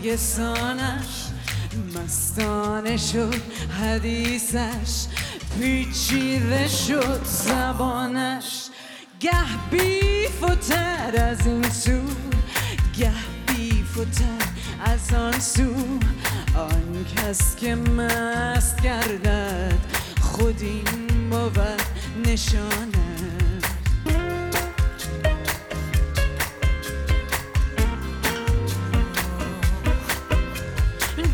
نرگسانش مستانه شد حدیثش پیچیده شد زبانش. گه بیفتر از این سو گه بیفتر از آن سو. آن کس که مست گردد خود این بود نشانه.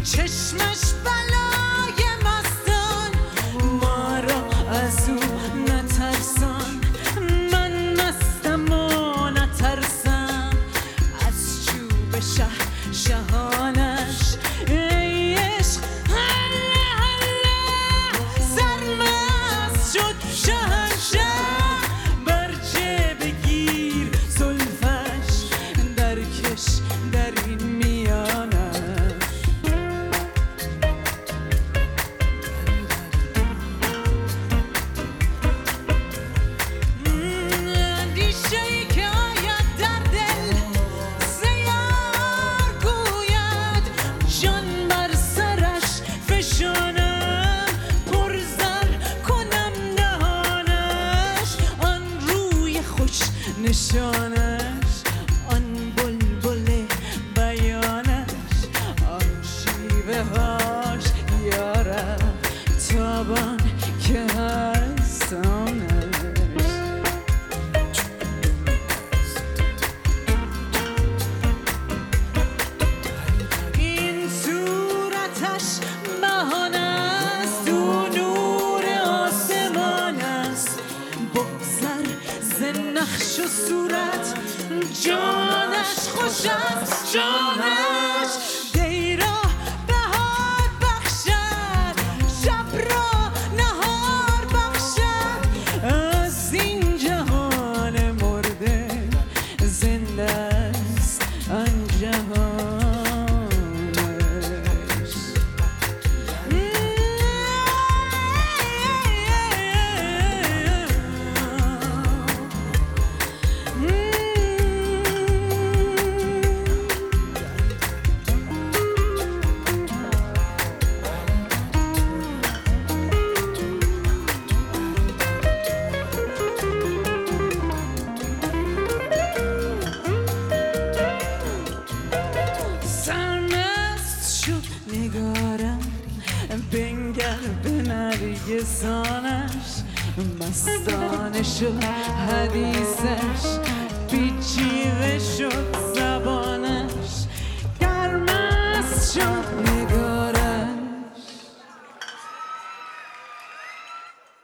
چشمش بلای مستان ما را از او نترسان. من مستم و نترسم. از چوب شه شهانش خوش صورت. جانش خوش است جانش بنگر به نرگسانش مستانه شد حدیثش پیچیده شد زبانش گرمست شد